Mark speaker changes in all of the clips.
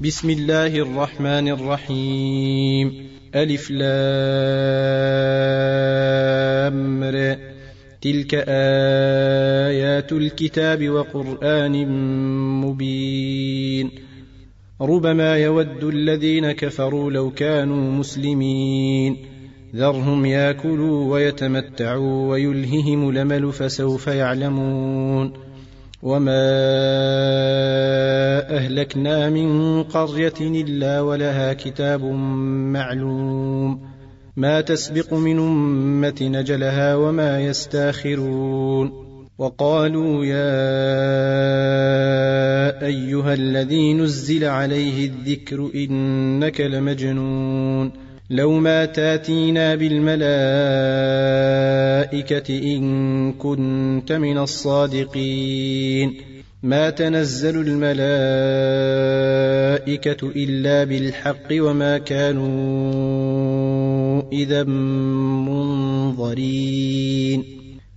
Speaker 1: بسم الله الرحمن الرحيم. ألف لام تلك آيات الكتاب وقرآن مبين. ربما يود الذين كفروا لو كانوا مسلمين. ذرهم ياكلوا ويتمتعوا ويلههم الأمل فسوف يعلمون. وما اهلكنا من قريه الا ولها كتاب معلوم ما تسبق من امه نجلها وما يستاخرون وقالوا يا ايها الذي نزل عليه الذكر انك لمجنون لو ما تاتينا بالملائكة إن كنت من الصادقين. ما تنزل الملائكة إلا بالحق وما كانوا إذا منظرين.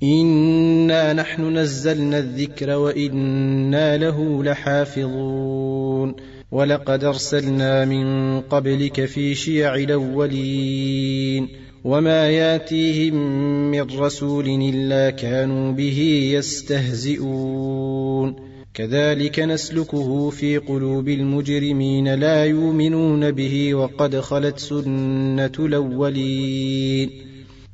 Speaker 1: إنا نحن نزلنا الذكر وإنا له لحافظون. ولقد أرسلنا من قبلك في شيع الأولين وما ياتيهم من رسول إلا كانوا به يستهزئون. كذلك نسلكه في قلوب المجرمين لا يؤمنون به وقد خلت سنة الأولين.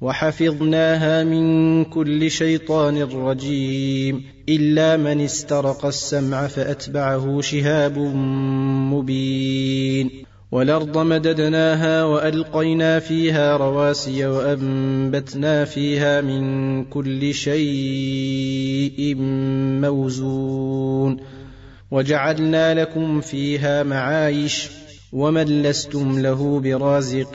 Speaker 1: وحفظناها من كل شيطان رجيم. إلا من استرق السمع فأتبعه شهاب مبين. والأرض مددناها وألقينا فيها رواسي وأنبتنا فيها من كل شيء موزون. وجعلنا لكم فيها معايش ومن لستم له برازقين.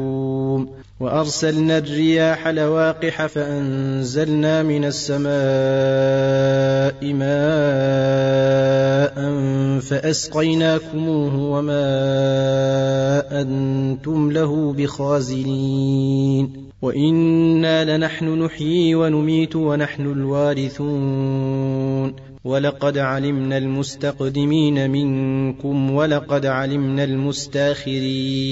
Speaker 1: وأرسلنا الرياح لواقح فأنزلنا من السماء ماء فأسقيناكموه وما أنتم له بخازنين وإنا لنحن نحيي ونميت ونحن الوارثون ولقد علمنا المستقدمين منكم ولقد علمنا المستاخرين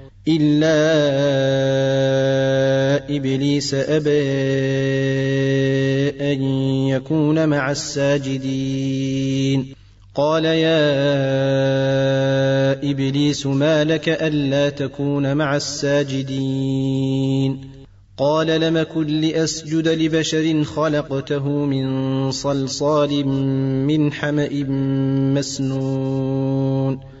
Speaker 1: إلا إبليس أبى أن يكون مع الساجدين. قال يا إبليس ما لك ألا تكون مع الساجدين. قال لم كن لأسجد لبشر خلقته من صلصال من حمإ مسنون.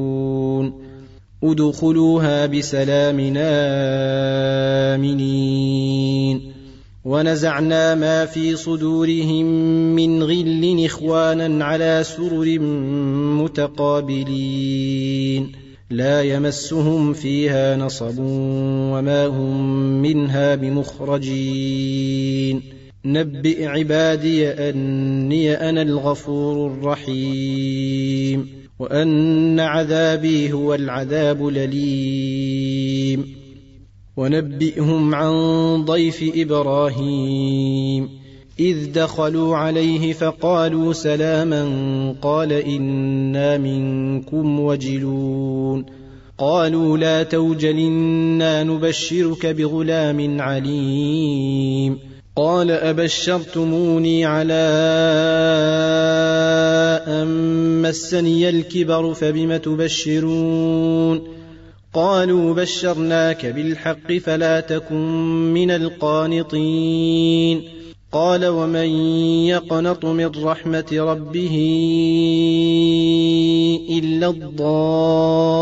Speaker 1: ادخلوها بسلام آمنين. ونزعنا ما في صدورهم من غل إخوانا على سرر متقابلين. لا يمسهم فيها نصب وما هم منها بمخرجين. نبئ عبادي أني أنا الغفور الرحيم وأن عذابي هو العذاب الأليم. ونبئهم عن ضيف إبراهيم. إذ دخلوا عليه فقالوا سلاما قال إنا منكم وجلون. قالوا لا توجل إنا نبشرك بغلام عليم. قال أبشرتموني على أن مسني الكبر فبم تبشرون قالوا بشرناك بالحق فلا تكن من القانطين قال ومن يقنط من رحمة ربه إلا الضالون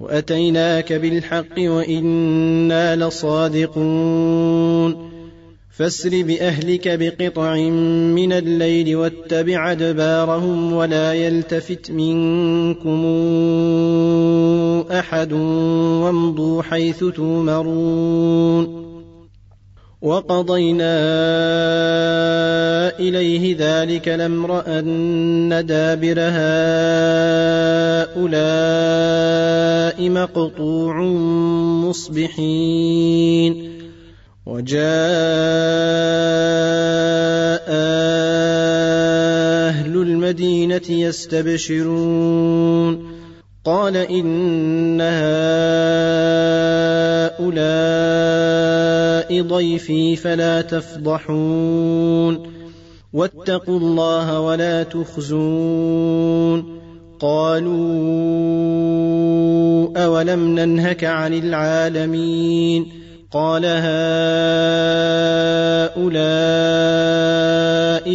Speaker 1: وأتيناك بالحق وإنا لصادقون. فاسر بأهلك بقطع من الليل واتبع أدبارهم ولا يلتفت منكم أحد وامضوا حيث تؤمرون. وقضينا إليه ذلك الأمر أن دابر هؤلاء مقطوع مصبحين وجاء أهل المدينة يستبشرون قال إن هؤلاء ضيفي فلا تفضحون واتقوا الله ولا تخزون قالوا أولم ننهك عن العالمين قال هؤلاء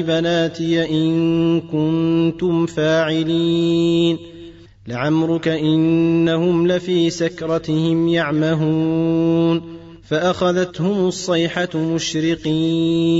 Speaker 1: بناتي إن كنتم فاعلين لعمرك إنهم لفي سكرتهم يعمهون فأخذتهم الصيحة مشرقين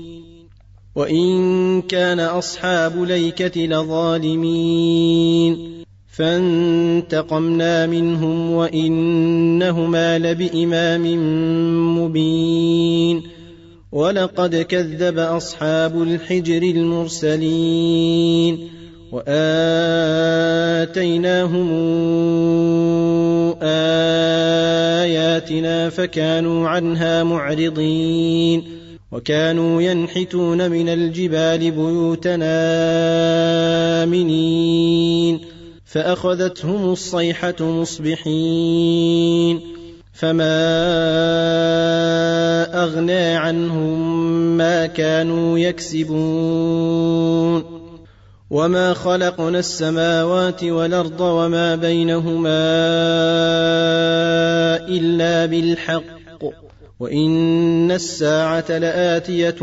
Speaker 1: وان كان اصحاب ليكه لظالمين فانتقمنا منهم وانهما لبامام مبين ولقد كذب اصحاب الحجر المرسلين واتيناهم اياتنا فكانوا عنها معرضين وكانوا ينحتون من الجبال بيوتنا آمنين. فأخذتهم الصيحة مصبحين. فما أغنى عنهم ما كانوا يكسبون. وما خلقنا السماوات والأرض وما بينهما إلا بالحق. وان الساعة لاتيه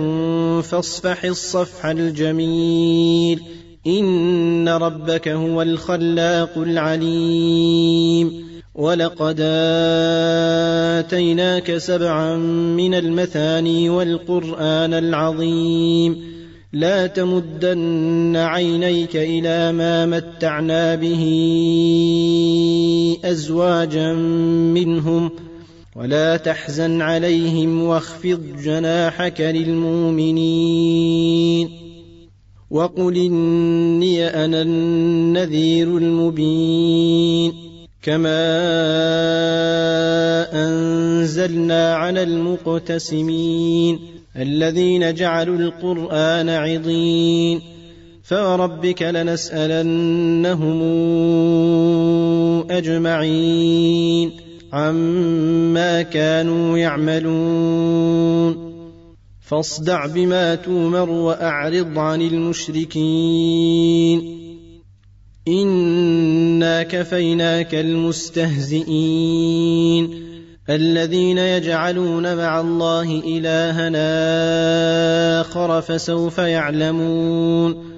Speaker 1: فاصفح الصفح الجميل ان ربك هو الخلاق العليم ولقد اتيناك سبعا من المثاني والقران العظيم لا تمدن عينيك إلى ما متعنا به ازواجا منهم ولا تحزن عليهم واخفض جناحك للمؤمنين. وقل إني أنا النذير المبين. كما أنزلنا على المقتسمين الذين جعلوا القرآن عضين. فوربك لنسألنهم أجمعين. عما كانوا يعملون فاصدع بما تومر واعرض عن المشركين انا كفيناك المستهزئين الذين يجعلون مع الله الها اخر فسوف يعلمون